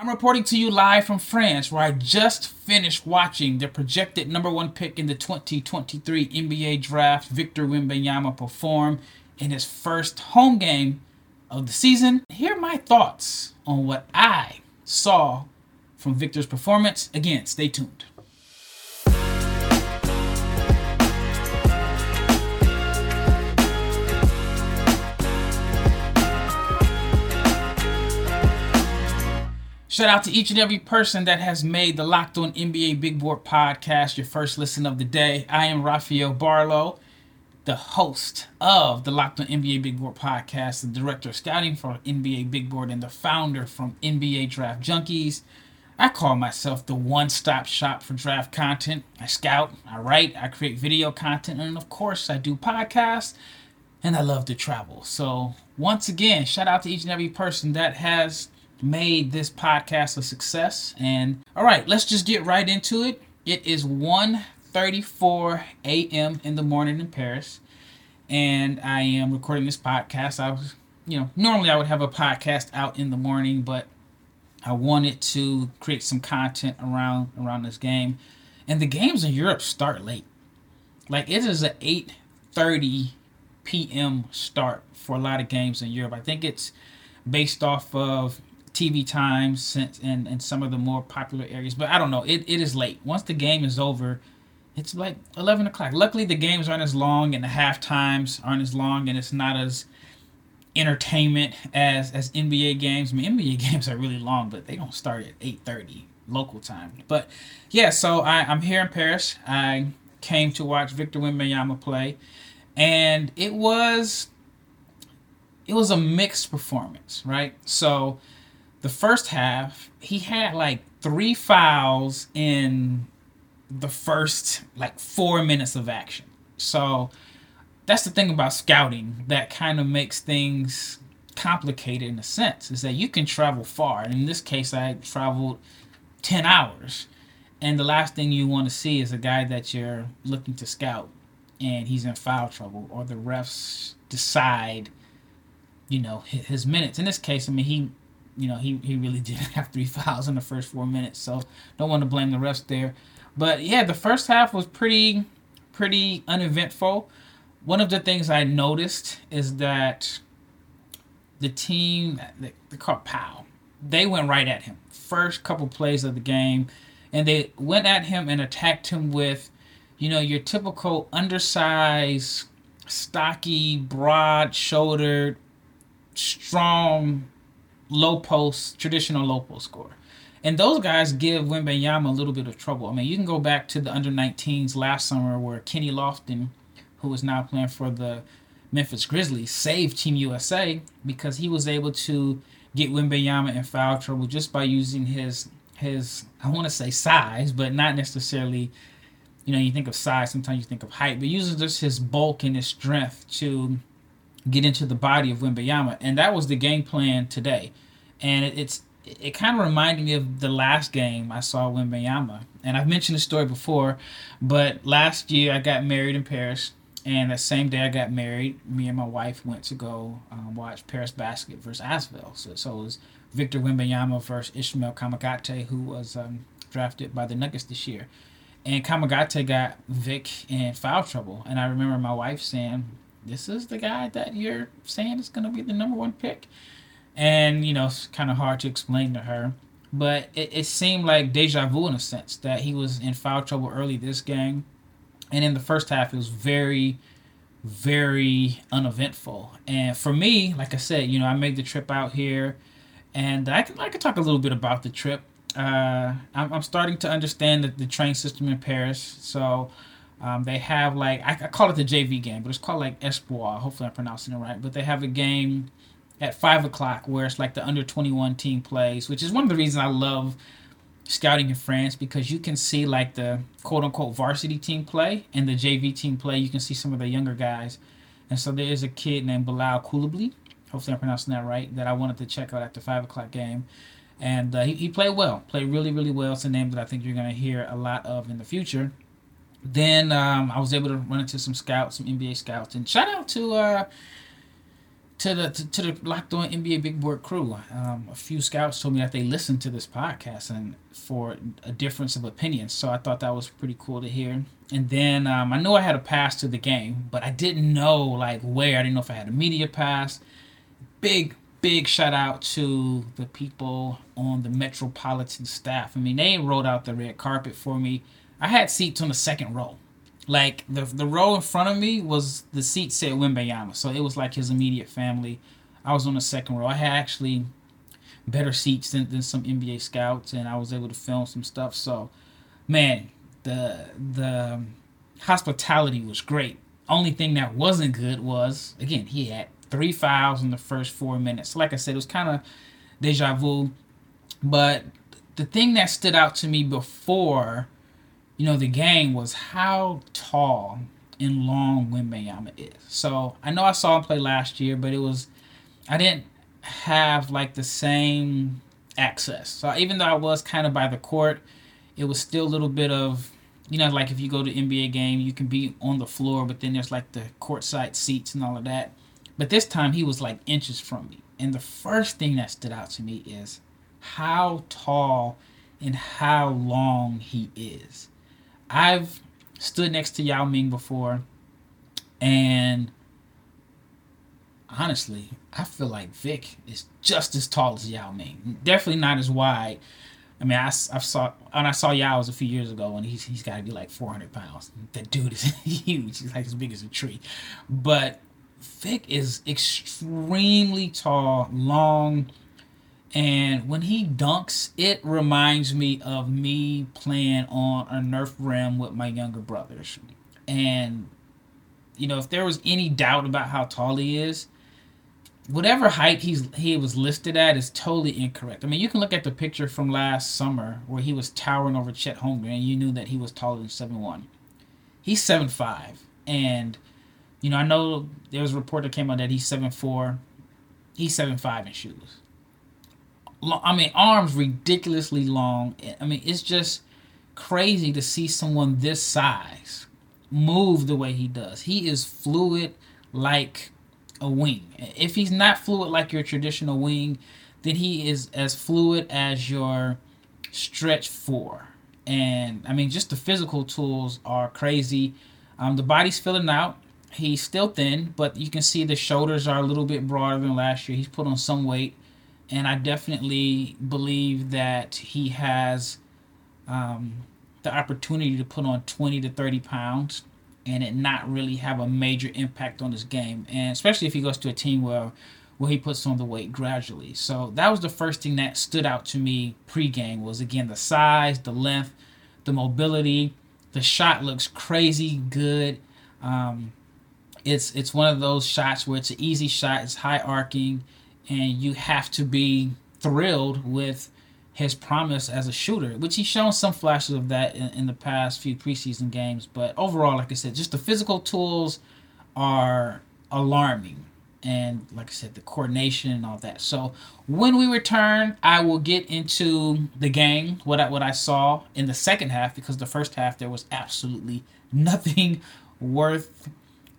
I'm reporting to you live from France, where I just finished watching the projected number one pick in the 2023 NBA draft, Victor Wembanyama, perform in his first home game of the season. Here are my thoughts on what I saw from Victor's performance. Again, stay tuned. Shout out to each and every person that has made the Locked On NBA Big Board podcast your first listen of the day. I am Rafael Barlow, the host of the Locked On NBA Big Board podcast, the director of scouting for NBA Big Board, and the founder from NBA Draft Junkies. I call myself the one stop shop for draft content. I scout, I write, I create video content, and of course, I do podcasts, and I love to travel. So, once again, shout out to each and every person that has made this podcast a success. And all right, let's just get right into it. It is 1:34 a.m. in the morning in Paris, and I am recording this podcast. I was, you know, normally I would have a podcast out in the morning, but I wanted to create some content around around this game. And the games in Europe start late. Like it is an 8:30 p.m. start for a lot of games in Europe. I think it's based off of TV times since in, in some of the more popular areas. But I don't know. It, it is late. Once the game is over, it's like 11 o'clock. Luckily, the games aren't as long and the half times aren't as long and it's not as entertainment as as NBA games. I mean, NBA games are really long, but they don't start at 8:30 local time. But yeah, so I, I'm here in Paris. I came to watch Victor Wembanyama play, and it was it was a mixed performance, right? So the first half, he had like three fouls in the first like four minutes of action. So that's the thing about scouting that kind of makes things complicated in a sense is that you can travel far. And in this case, I traveled 10 hours. And the last thing you want to see is a guy that you're looking to scout and he's in foul trouble or the refs decide, you know, his minutes. In this case, I mean, he you know, he, he really did have three fouls in the first four minutes, so don't want to blame the refs there. But yeah, the first half was pretty pretty uneventful. One of the things I noticed is that the team they, they called Pau. They went right at him. First couple plays of the game, and they went at him and attacked him with, you know, your typical undersized, stocky, broad-shouldered, strong low post, traditional low post score. And those guys give Wembanyama a little bit of trouble. I mean, you can go back to the under 19s last summer where Kenny Lofton, who is now playing for the Memphis Grizzlies, saved Team USA because he was able to get Wembanyama in foul trouble just by using his his I want to say size, but not necessarily. You know, you think of size, sometimes you think of height, but uses just his bulk and his strength to get into the body of Wembanyama, and that was the game plan today. And it, it's it kind of reminded me of the last game I saw Wembanyama, and I've mentioned the story before, but last year I got married in Paris, and that same day I got married, me and my wife went to go um, watch Paris Basket versus Asvel. So, so it was Victor Wembanyama versus Ishmael Kamagate, who was um, drafted by the Nuggets this year. And Kamagate got Vic in foul trouble, and I remember my wife saying, this is the guy that you're saying is going to be the number one pick. And, you know, it's kind of hard to explain to her. But it, it seemed like deja vu in a sense that he was in foul trouble early this game. And in the first half, it was very, very uneventful. And for me, like I said, you know, I made the trip out here. And I can, I can talk a little bit about the trip. Uh, I'm, I'm starting to understand the, the train system in Paris. So um, they have like I, I, call it the JV game, but it's called like Espoir. Hopefully, I'm pronouncing it right. But they have a game at five o'clock where it's like the under 21 team plays, which is one of the reasons I love scouting in France because you can see like the quote unquote varsity team play and the JV team play. You can see some of the younger guys, and so there is a kid named Bilal Coulibaly. Hopefully, I'm pronouncing that right. That I wanted to check out at the five o'clock game. And uh, he, he played well, played really, really well. It's a name that I think you're going to hear a lot of in the future then um, I was able to run into some scouts, some NBA scouts, and shout out to uh, to the to, to the Locked On NBA Big Board crew. Um, a few scouts told me that they listened to this podcast and for a difference of opinion. So I thought that was pretty cool to hear. And then um, I knew I had a pass to the game, but I didn't know like where. I didn't know if I had a media pass. Big big shout out to the people on the Metropolitan staff. I mean, they rolled out the red carpet for me. I had seats on the second row. Like the the row in front of me was the seat said Wembanyama, so it was like his immediate family. I was on the second row. I had actually better seats than, than some NBA scouts, and I was able to film some stuff. So, man, the the um, hospitality was great. Only thing that wasn't good was again he had three fouls in the first four minutes. Like I said, it was kind of deja vu, but the thing that stood out to me before you know, the game was how tall and long Wembanyama is. So I know I saw him play last year, but it was I didn't have like the same access. So even though I was kind of by the court, it was still a little bit of you know, like if you go to NBA game, you can be on the floor, but then there's like the courtside seats and all of that. But this time he was like inches from me. And the first thing that stood out to me is how tall and how long he is. I've stood next to Yao Ming before, and honestly, I feel like Vic is just as tall as Yao Ming. Definitely not as wide. I mean, I, I saw and I saw Yao was a few years ago, and he's he's got to be like 400 pounds. That dude is huge. He's like as big as a tree. But Vic is extremely tall, long, and when he dunks, it reminds me of me playing on a Nerf rim with my younger brothers. And, you know, if there was any doubt about how tall he is, whatever height he's he was listed at is totally incorrect. I mean, you can look at the picture from last summer where he was towering over Chet Holmgren, and you knew that he was taller than seven one. He's seven five, and you know I know there was a report that came out that he's seven four. He's seven five in shoes. I mean, arms ridiculously long. I mean, it's just crazy to see someone this size move the way he does. He is fluid like a wing. If he's not fluid like your traditional wing, then he is as fluid as your stretch four. And I mean, just the physical tools are crazy. Um, the body's filling out. He's still thin, but you can see the shoulders are a little bit broader than last year. He's put on some weight and I definitely believe that he has um, the opportunity to put on 20 to 30 pounds and it not really have a major impact on his game, and especially if he goes to a team where where he puts on the weight gradually. So that was the first thing that stood out to me pregame was again the size, the length, the mobility. The shot looks crazy good. Um, it's it's one of those shots where it's an easy shot. It's high arcing and you have to be thrilled with his promise as a shooter, which he's shown some flashes of that in, in, the past few preseason games. But overall, like I said, just the physical tools are alarming. And like I said, the coordination and all that. So when we return, I will get into the game, what I, what I saw in the second half, because the first half there was absolutely nothing worth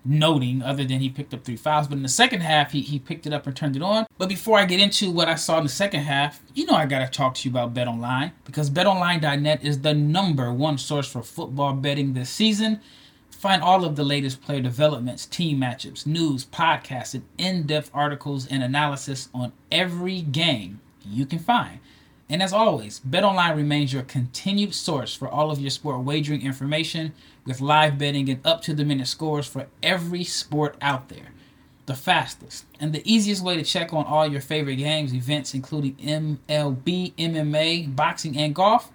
noting other than he picked up three fouls. But in the second half, he, he picked it up and turned it on. But before I get into what I saw in the second half, you know I got to talk to you about Bet Online because betonline.net is the number one source for football betting this season. Find all of the latest player developments, team matchups, news, podcasts, and in depth articles and analysis on every game you can find. And as always, BetOnline remains your continued source for all of your sport wagering information with live betting and up to the minute scores for every sport out there. The fastest and the easiest way to check on all your favorite games, events, including MLB, MMA, boxing, and golf,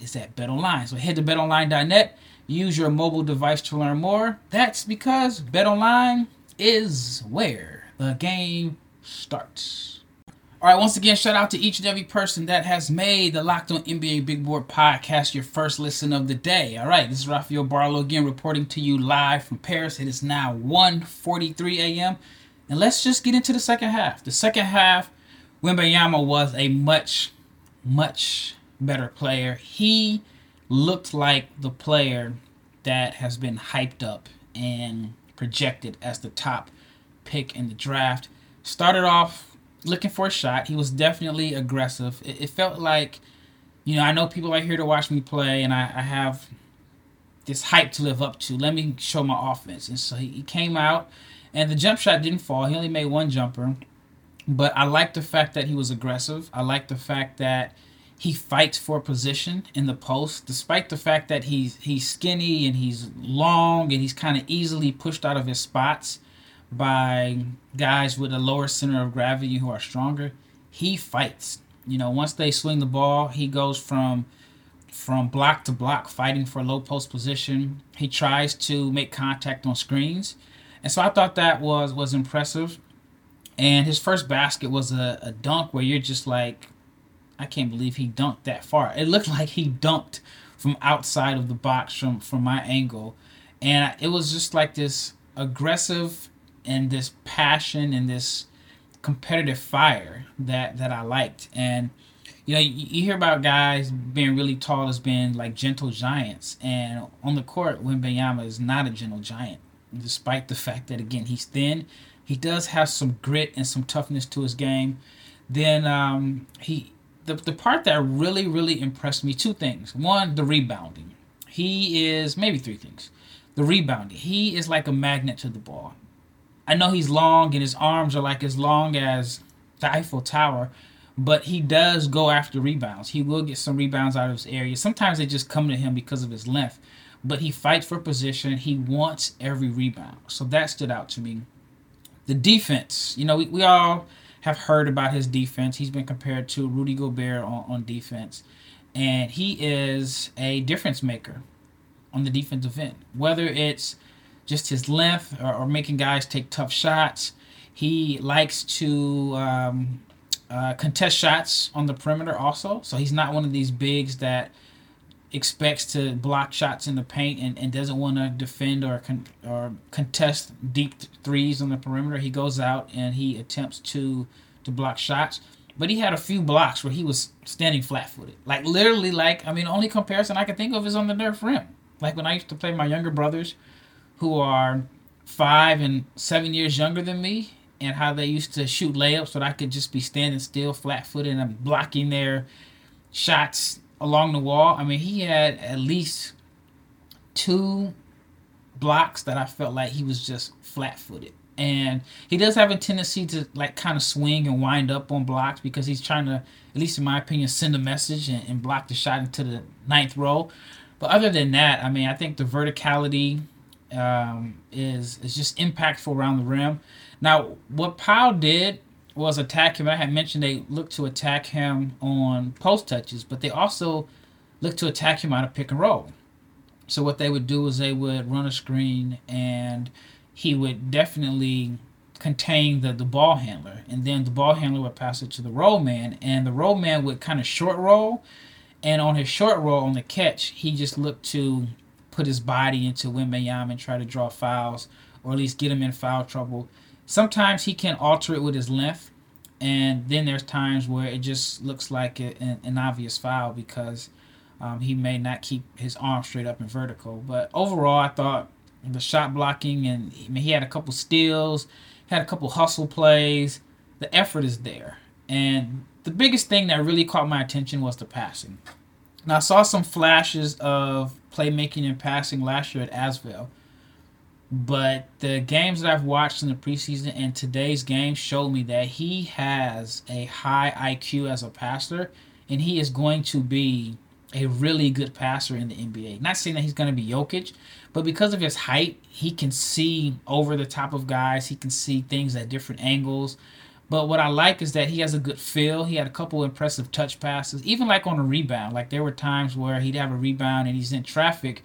is at BetOnline. So head to betonline.net, use your mobile device to learn more. That's because BetOnline is where the game starts. All right, once again, shout out to each and every person that has made the Locked On NBA Big Board podcast your first listen of the day. All right, this is Rafael Barlow again reporting to you live from Paris. It is now 1.43 a.m. And let's just get into the second half. The second half, Wembanyama was a much, much better player. He looked like the player that has been hyped up and projected as the top pick in the draft started off looking for a shot. He was definitely aggressive. It, it felt like, you know, I know people are here to watch me play, and I, I have this hype to live up to. Let me show my offense. And so he, he came out, and the jump shot didn't fall. He only made one jumper. But I like the fact that he was aggressive. I like the fact that he fights for position in the post, despite the fact that he's he's skinny and he's long and he's kind of easily pushed out of his spots by guys with a lower center of gravity who are stronger. He fights. You know, once they swing the ball, he goes from from block to block, fighting for low post position. He tries to make contact on screens, and so I thought that was was impressive. And his first basket was a, a dunk where you're just like, I can't believe he dunked that far. It looked like he dunked from outside of the box from from my angle, and it was just like this aggressive and this passion and this competitive fire that that I liked. And you know, you, you hear about guys being really tall as being like gentle giants, and on the court, Wembanyama is not a gentle giant, despite the fact that again he's thin. He does have some grit and some toughness to his game. Then um, he the, the part that really, really impressed me two things. One, the rebounding. He is maybe three things. The rebounding. He is like a magnet to the ball. I know he's long and his arms are like as long as the Eiffel Tower, but he does go after rebounds. He will get some rebounds out of his area. Sometimes they just come to him because of his length, but he fights for position. He wants every rebound. So that stood out to me. The defense, you know, we, we all have heard about his defense. He's been compared to Rudy Gobert on, on defense. And he is a difference maker on the defensive end. Whether it's just his length or, or making guys take tough shots, he likes to um, uh, contest shots on the perimeter also. So he's not one of these bigs that expects to block shots in the paint and, and doesn't want to defend or con- or contest deep threes on the perimeter. He goes out and he attempts to to block shots. But he had a few blocks where he was standing flat footed. Like literally like I mean the only comparison I can think of is on the Nerf rim. Like when I used to play my younger brothers who are five and seven years younger than me and how they used to shoot layups that I could just be standing still flat footed and I'm blocking their shots along the wall. I mean, he had at least two blocks that I felt like he was just flat footed. And he does have a tendency to like kind of swing and wind up on blocks because he's trying to, at least in my opinion, send a message and, and block the shot into the ninth row. But other than that, I mean, I think the verticality um, is is just impactful around the rim. Now, what Pau did was attack him. I had mentioned they looked to attack him on post touches, but they also looked to attack him out of pick and roll. So what they would do is they would run a screen and he would definitely contain the, the ball handler. And then the ball handler would pass it to the roll man and the roll man would kind of short roll. And on his short roll on the catch, he just looked to put his body into Wembanyama and try to draw fouls or at least get him in foul trouble sometimes he can alter it with his length, and then there's times where it just looks like a, an, an, obvious foul because um, he may not keep his arm straight up and vertical. But overall, I thought the shot blocking and I mean, he had a couple steals, had a couple hustle plays. The effort is there, and the biggest thing that really caught my attention was the passing. Now I saw some flashes of playmaking and passing last year at Asvel but the games that I've watched in the preseason and today's game show me that he has a high IQ as a passer, and he is going to be a really good passer in the NBA. Not saying that he's going to be Jokic, but because of his height, he can see over the top of guys. He can see things at different angles. But what I like is that he has a good feel. He had a couple impressive touch passes, even like on a rebound. Like there were times where he'd have a rebound and he's in traffic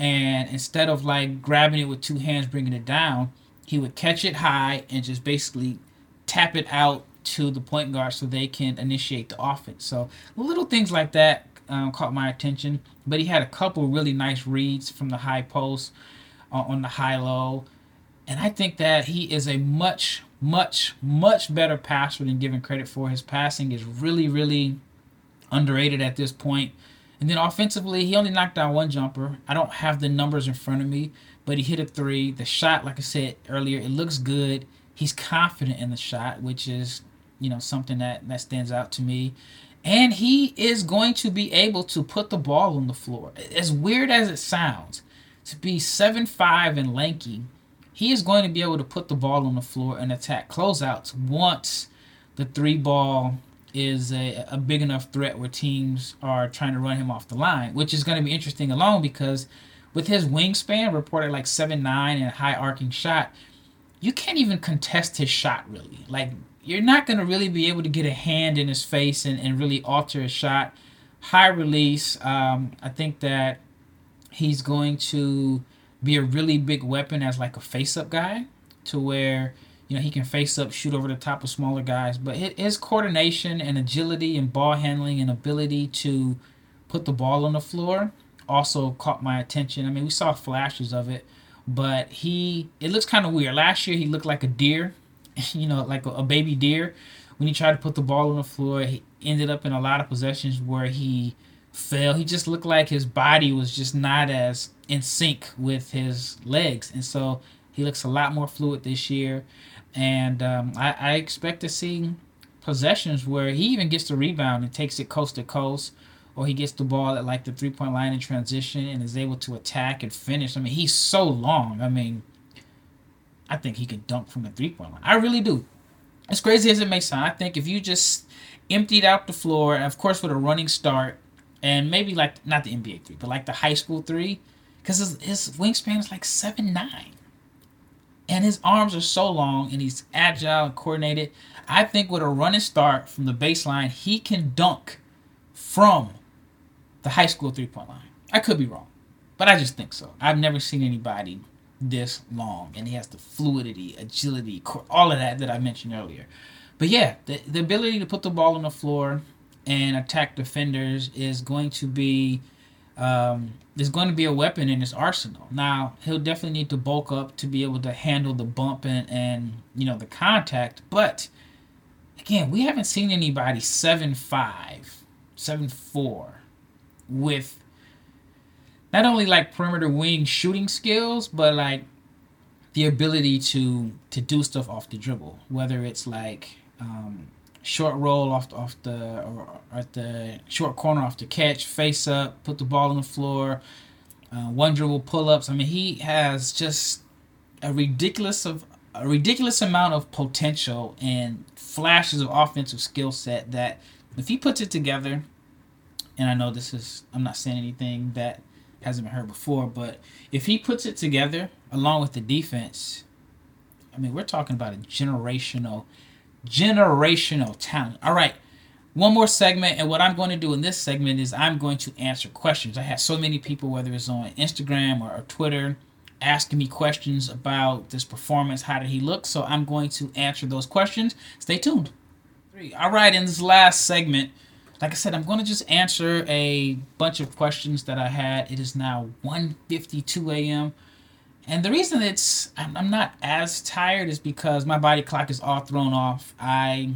and instead of like grabbing it with two hands bringing it down he would catch it high and just basically tap it out to the point guard so they can initiate the offense so little things like that um, caught my attention but he had a couple really nice reads from the high post uh, on the high low and i think that he is a much much much better passer than given credit for his passing is really really underrated at this point. and then offensively, he only knocked down one jumper. I don't have the numbers in front of me, but he hit a three. The shot, like I said earlier, it looks good. He's confident in the shot, which is, you know, something that, that stands out to me. And he is going to be able to put the ball on the floor. As weird as it sounds, to be seven five and lanky, he is going to be able to put the ball on the floor and attack closeouts once the three ball is a, a big enough threat where teams are trying to run him off the line, which is going to be interesting alone because with his wingspan reported like seven nine and high arcing shot, you can't even contest his shot really. Like you're not going to really be able to get a hand in his face and, and really alter his shot. High release. Um, I think that he's going to be a really big weapon as like a face up guy to where you know he can face up shoot over the top of smaller guys. But his coordination and agility and ball handling and ability to put the ball on the floor also caught my attention. I mean we saw flashes of it but he it looks kind of weird. Last year he looked like a deer you know like a, a baby deer. When he tried to put the ball on the floor he ended up in a lot of possessions where he fell. He just looked like his body was just not as in sync with his legs and so he looks a lot more fluid this year and um, I, I, expect to see possessions where he even gets the rebound and takes it coast to coast, or he gets the ball at like the three point line in transition and is able to attack and finish. I mean, he's so long. I mean, I think he can dunk from the three point line. I really do. As crazy as it may sound, I think if you just emptied out the floor, and of course with a running start, and maybe like not the NBA three, but like the high school three, because his, his wingspan is like seven nine and his arms are so long and he's agile and coordinated. I think with a running start from the baseline, he can dunk from the high school three point line. I could be wrong, but I just think so. I've never seen anybody this long, and he has the fluidity, agility, all of that that I mentioned earlier. But yeah, the, the ability to put the ball on the floor and attack defenders is going to be um, there's going to be a weapon in his arsenal. Now he'll definitely need to bulk up to be able to handle the bump and, and you know the contact. But again, we haven't seen anybody seven five, seven four, with not only like perimeter wing shooting skills, but like the ability to to do stuff off the dribble. Whether it's like um, short roll off off the at the short corner off the catch, face up, put the ball on the floor, uh, one dribble pull ups. I mean, he has just a ridiculous of a ridiculous amount of potential and flashes of offensive skill set that if he puts it together, and I know this is I'm not saying anything that hasn't been heard before, but if he puts it together along with the defense, I mean, we're talking about a generational generational talent. All right. One more segment, and what I'm going to do in this segment is I'm going to answer questions. I had so many people, whether it's on Instagram or, Twitter, asking me questions about this performance. How did he look? So I'm going to answer those questions. Stay tuned. All right, in this last segment, like I said, I'm going to just answer a bunch of questions that I had. It is now 1:52 a.m. And the reason it's I'm, not as tired is because my body clock is all thrown off. I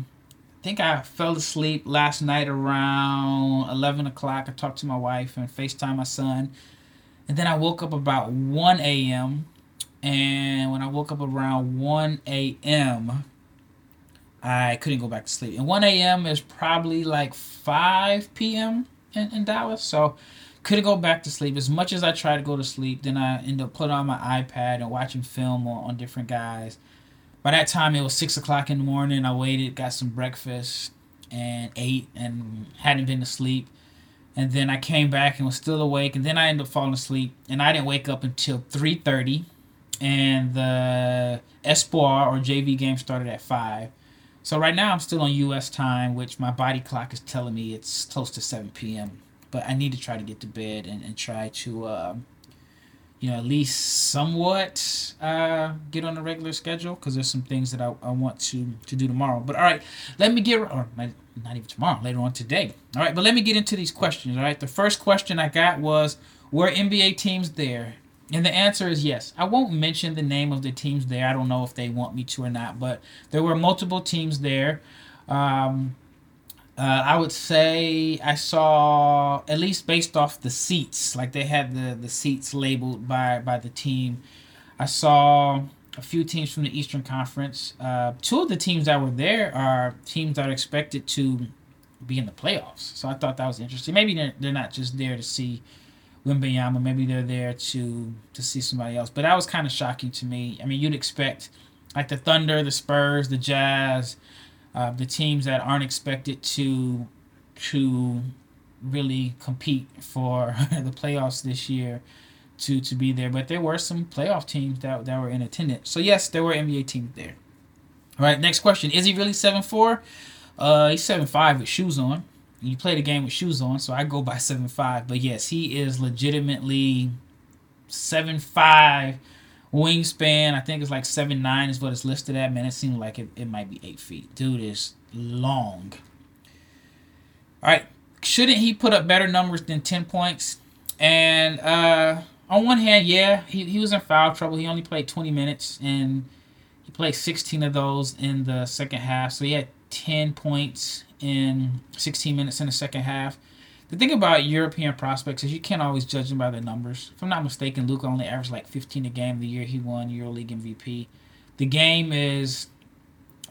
think I fell asleep last night around 11 o'clock. I talked to my wife and FaceTime my son. And then I woke up about 1 a.m. And when I woke up around 1 a.m., I couldn't go back to sleep. And 1 a.m. is probably like 5 p.m. in, in Dallas. So couldn't go back to sleep. As much as I tried to go to sleep, then I ended up putting on my iPad and watching film on, on different guys. By that time, it was six o'clock in the morning. I waited, got some breakfast, and ate, and hadn't been to sleep. And then I came back and was still awake, and then I ended up falling asleep, and I didn't wake up until three thirty, and the Espoir or JV game started at five. So right now I'm still on U.S. time, which my body clock is telling me it's close to 7 p.m but I need to try to get to bed and, and try to, uh, you know, at least somewhat uh, get on a regular schedule because there's some things that I, I want to, to do tomorrow. But all right, let me get, or not, not even tomorrow, later on today. All right, but let me get into these questions. All right, the first question I got was, were NBA teams there? And the answer is yes. I won't mention the name of the teams there. I don't know if they want me to or not, but there were multiple teams there. Um, uh, I would say I saw at least based off the seats, like they had the the seats labeled by by the team. I saw a few teams from the Eastern Conference. Uh, two of the teams that were there are teams that are expected to be in the playoffs. So I thought that was interesting. Maybe they're, they're not just there to see Wembanyama. Maybe they're there to to see somebody else. But that was kind of shocking to me. I mean, you'd expect like the Thunder, the Spurs, the Jazz, uh, the teams that aren't expected to to really compete for the playoffs this year to to be there. But there were some playoff teams that, that were in attendance. So yes, there were NBA teams there. All right, next question. Is he really seven four? Uh he's seven five with shoes on. You play the game with shoes on, so I go by seven five. But yes, he is legitimately seven five wingspan. I think it's like seven nine is what it's listed at. Man, it seems like it, it might be eight feet. Dude is long. All right, shouldn't he put up better numbers than ten points? And uh on one hand, yeah, he, he was in foul trouble. He only played 20 minutes, and he played 16 of those in the second half. So he had 10 points in 16 minutes in the second half. The thing about European prospects is you can't always judge them by their numbers. If I'm not mistaken, Luka only averaged like 15 a game the year he won EuroLeague MVP. The game is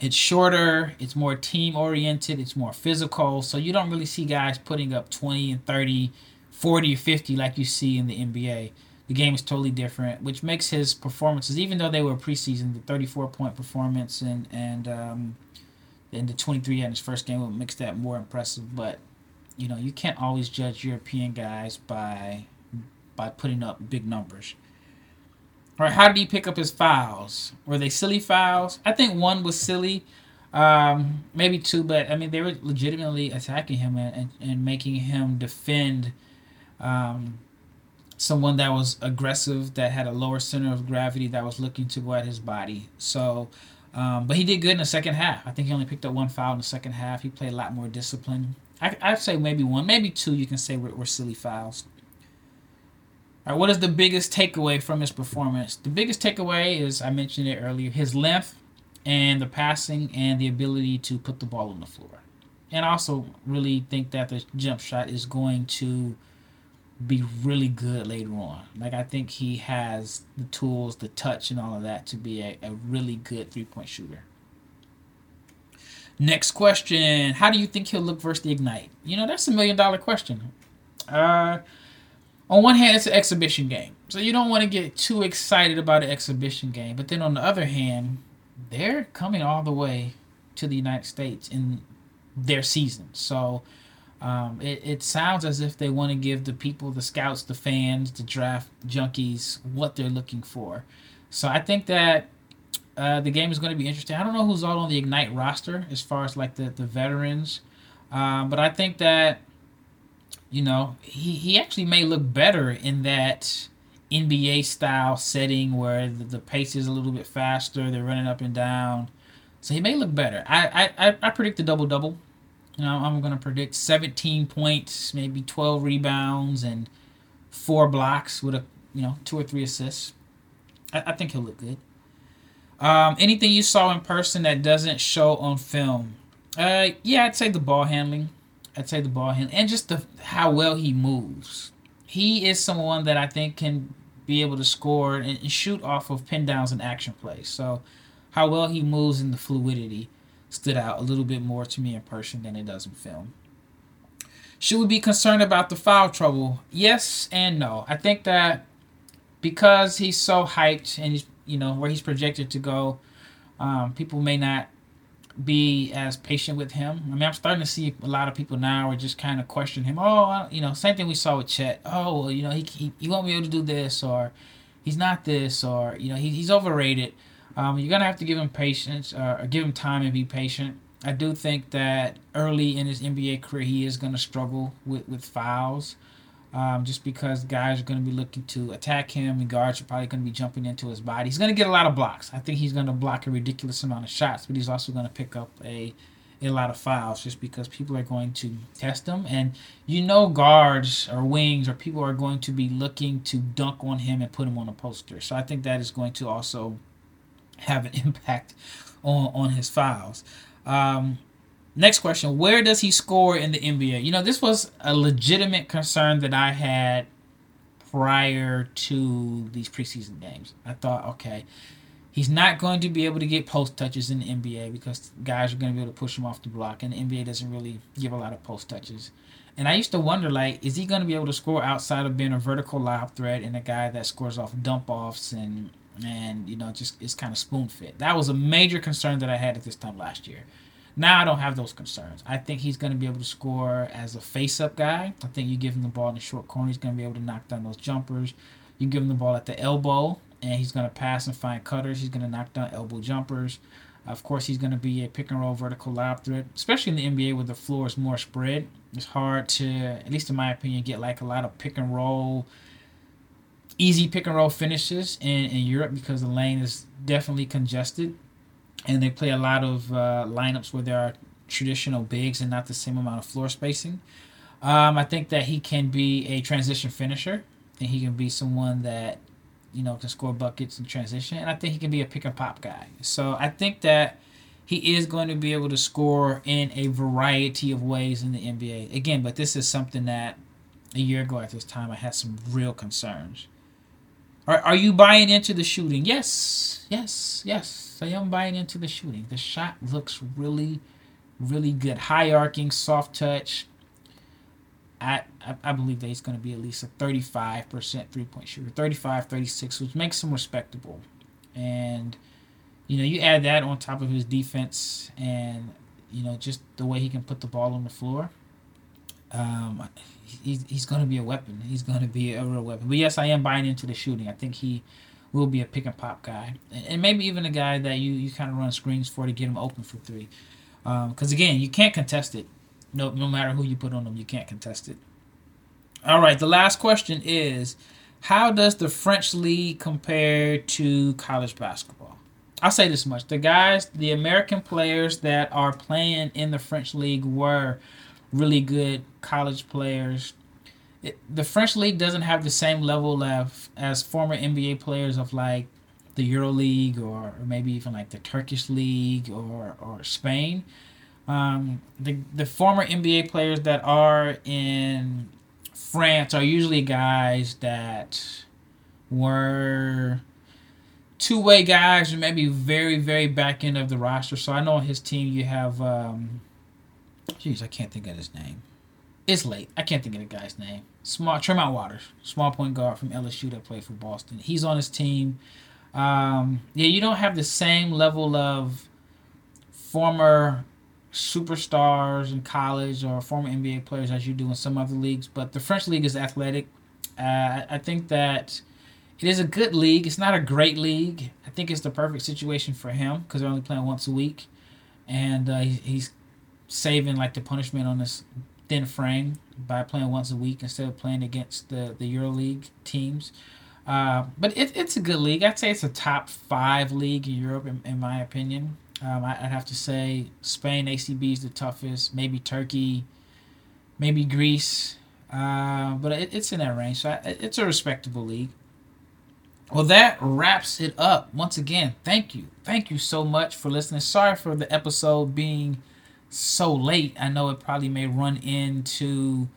it's shorter, it's more team oriented, it's more physical, so you don't really see guys putting up 20 and 30 40 or 50 like you see in the NBA. The game is totally different, which makes his performances, even though they were preseason, the 34 point performance and and um, and the 23 in his first game would makes that more impressive. But you know, you can't always judge European guys by by putting up big numbers. Right, how did he pick up his fouls? Were they silly fouls? I think one was silly, um, maybe two, but I mean they were legitimately attacking him and, and, and making him defend um, someone that was aggressive, that had a lower center of gravity, that was looking to go at his body. So, um, but he did good in the second half. I think he only picked up one foul in the second half. He played a lot more discipline. I, I'd say maybe one, maybe two. You can say were, were silly fouls. All right, what is the biggest takeaway from his performance? The biggest takeaway is I mentioned it earlier: his length and the passing and the ability to put the ball on the floor. And I also really think that the jump shot is going to be really good later on. Like I think he has the tools, the touch, and all of that to be a, a really good three point shooter. Next question: How do you think he'll look versus the Ignite? You know that's a million dollar question. Uh, on one hand, it's an exhibition game, so you don't want to get too excited about an exhibition game. But then on the other hand, they're coming all the way to the United States in their season, so um, it, it sounds as if they want to give the people, the scouts, the fans, the draft junkies what they're looking for. So I think that uh, the game is going to be interesting. I don't know who's all on the Ignite roster as far as like the, the veterans, um, but I think that, you know, he, he actually may look better in that NBA style setting where the, the pace is a little bit faster, they're running up and down. So he may look better. I, I, I predict a double double you know, I'm going to predict 17 points, maybe 12 rebounds, and four blocks with a you know two or three assists. I, I think he'll look good. Um, anything you saw in person that doesn't show on film? Uh, yeah, I'd say the ball handling. I'd say the ball handling, and just the how well he moves. He is someone that I think can be able to score and shoot off of pin downs and action plays. So, how well he moves and the fluidity stood out a little bit more to me in person than it does in film. Should we be concerned about the foul trouble? Yes and no. I think that because he's so hyped and he's you know where he's projected to go, um, people may not be as patient with him. I mean, I'm starting to see a lot of people now are just kind of question him. Oh, you know, same thing we saw with Chet. Oh, well, you know, he, he, he won't be able to do this, or he's not this, or you know, he, he's overrated. Um, you're gonna have to give him patience, uh, or give him time and be patient. I do think that early in his NBA career, he is gonna struggle with with fouls, um, just because guys are gonna be looking to attack him, and guards are probably gonna be jumping into his body. He's gonna get a lot of blocks. I think he's gonna block a ridiculous amount of shots, but he's also gonna pick up a a lot of fouls just because people are going to test him and you know guards or wings or people are going to be looking to dunk on him and put him on a poster so i think that is going to also have an impact on on his fouls. Um, next question: Where does he score in the NBA? You know, this was a legitimate concern that I had prior to these preseason games. I thought, okay, He's not going to be able to get post touches in the NBA because guys are going to be able to push him off the block, and the NBA doesn't really give a lot of post touches. And I used to wonder, like, is he going to be able to score outside of being a vertical lob threat and a guy that scores off dump offs and and you know just is kind of spoon fit? That was a major concern that I had at this time last year. Now I don't have those concerns. I think he's going to be able to score as a face up guy. I think you give him the ball in the short corner, he's going to be able to knock down those jumpers. You give him the ball at the elbow, and he's going to pass and find cutters. He's going to knock down elbow jumpers. Of course, he's going to be a pick and roll vertical lob threat, especially in the NBA where the floor is more spread. It's hard to, at least in my opinion, get like a lot of pick and roll, easy pick and roll finishes in, in Europe because the lane is definitely congested. And they play a lot of uh, lineups where there are traditional bigs and not the same amount of floor spacing. Um, I think that he can be a transition finisher, and he can be someone that you know, can score buckets in transition, and I think he can be a pick and pop guy. So I think that he is going to be able to score in a variety of ways in the NBA. Again, but this is something that a year ago at this time I had some real concerns. Are, are you buying into the shooting? Yes, yes, yes. I am buying into the shooting. The shot looks really, really good. High arcing, soft touch. I, I, believe that he's going to be at least a 35% three point shooter, 35, 36, which makes him respectable. And, you know, you add that on top of his defense and, you know, just the way he can put the ball on the floor. Um, he's, he's going to be a weapon. He's going to be a real weapon. But yes, I am buying into the shooting. I think he will be a pick and pop guy. And maybe even a guy that you, you kind of run screens for to get him open for three. Because, um, again, you can't contest it no, no matter who you put on them, you can't contest it. All right, the last question is how does the French league compare to college basketball? I'll say this much. The guys, the American players that are playing in the French league were really good college players. The French league doesn't have the same level of as former NBA players of like the Euro League or, maybe even like the Turkish league or, or Spain. Um, the the former NBA players that are in France are usually guys that were two way guys or maybe very very back end of the roster. So I know on his team you have, um, jeez, I can't think of his name. It's late. I can't think of the guy's name. Small Tremont Waters, small point guard from LSU that played for Boston. He's on his team. Um, yeah, you don't have the same level of former superstars in college or former NBA players as you do in some other leagues. But the French league is athletic. Uh, I think that it is a good league. It's not a great league. I think it's the perfect situation for him because they're only playing once a week, and uh, he's saving like the punishment on this thin frame by playing once a week instead of playing against the the EuroLeague teams. Uh, but it, it's a good league. I'd say it's a top five league in Europe, in, in my opinion. Um, I, would have to say Spain ACB is the toughest. Maybe Turkey, maybe Greece, uh, but it, it's in that range. So I, it's a respectable league. Well, that wraps it up. Once again, thank you, thank you so much for listening. Sorry for the episode being so late. I know it probably may run into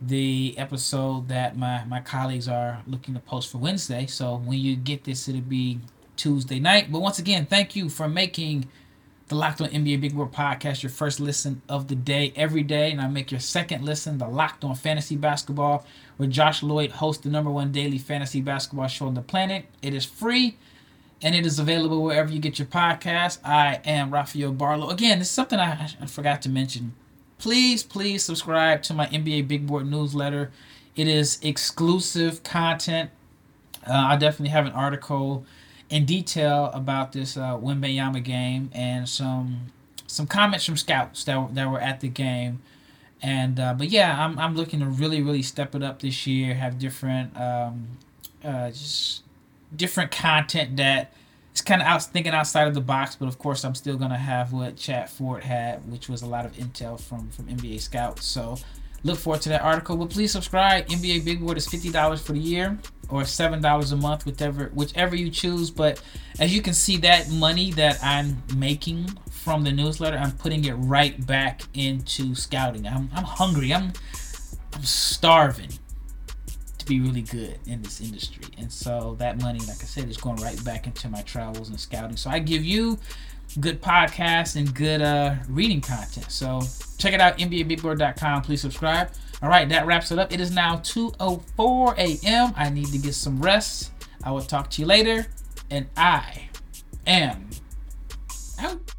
the episode that my my colleagues are looking to post for Wednesday. So when you get this, it'll be Tuesday night. But once again, thank you for making the Locked On NBA Big Board podcast, your first listen of the day every day, and I make your second listen, the Locked On Fantasy Basketball, where Josh Lloyd hosts the number one daily fantasy basketball show on the planet. It is free and it is available wherever you get your podcast. I am Rafael Barlow. Again, this is something I, I forgot to mention. Please, please subscribe to my NBA Big Board newsletter. It is exclusive content. Uh, I definitely have an article in detail about this uh, Wembanyama game and some some comments from scouts that, that were at the game. And uh, but yeah, I'm, I'm looking to really really step it up this year. Have different um, uh, just different content that is kind of out thinking outside of the box. But of course, I'm still gonna have what Chad Ford had, which was a lot of intel from from NBA scouts. So look forward to that article. But please subscribe. NBA Big Board is fifty dollars for the year or seven dollars a month, whichever whichever you choose. But as you can see, that money that I'm making from the newsletter, I'm putting it right back into scouting. I'm, I'm hungry. I'm I'm starving. To be really good in this industry. And so that money, like I said, is going right back into my travels and scouting. So I give you good podcasts and good uh, reading content. So check it out, NBABigBoard.com. Please subscribe. All right, that wraps it up. It is now 2:04 a.m. I need to get some rest. I will talk to you later, and I am out.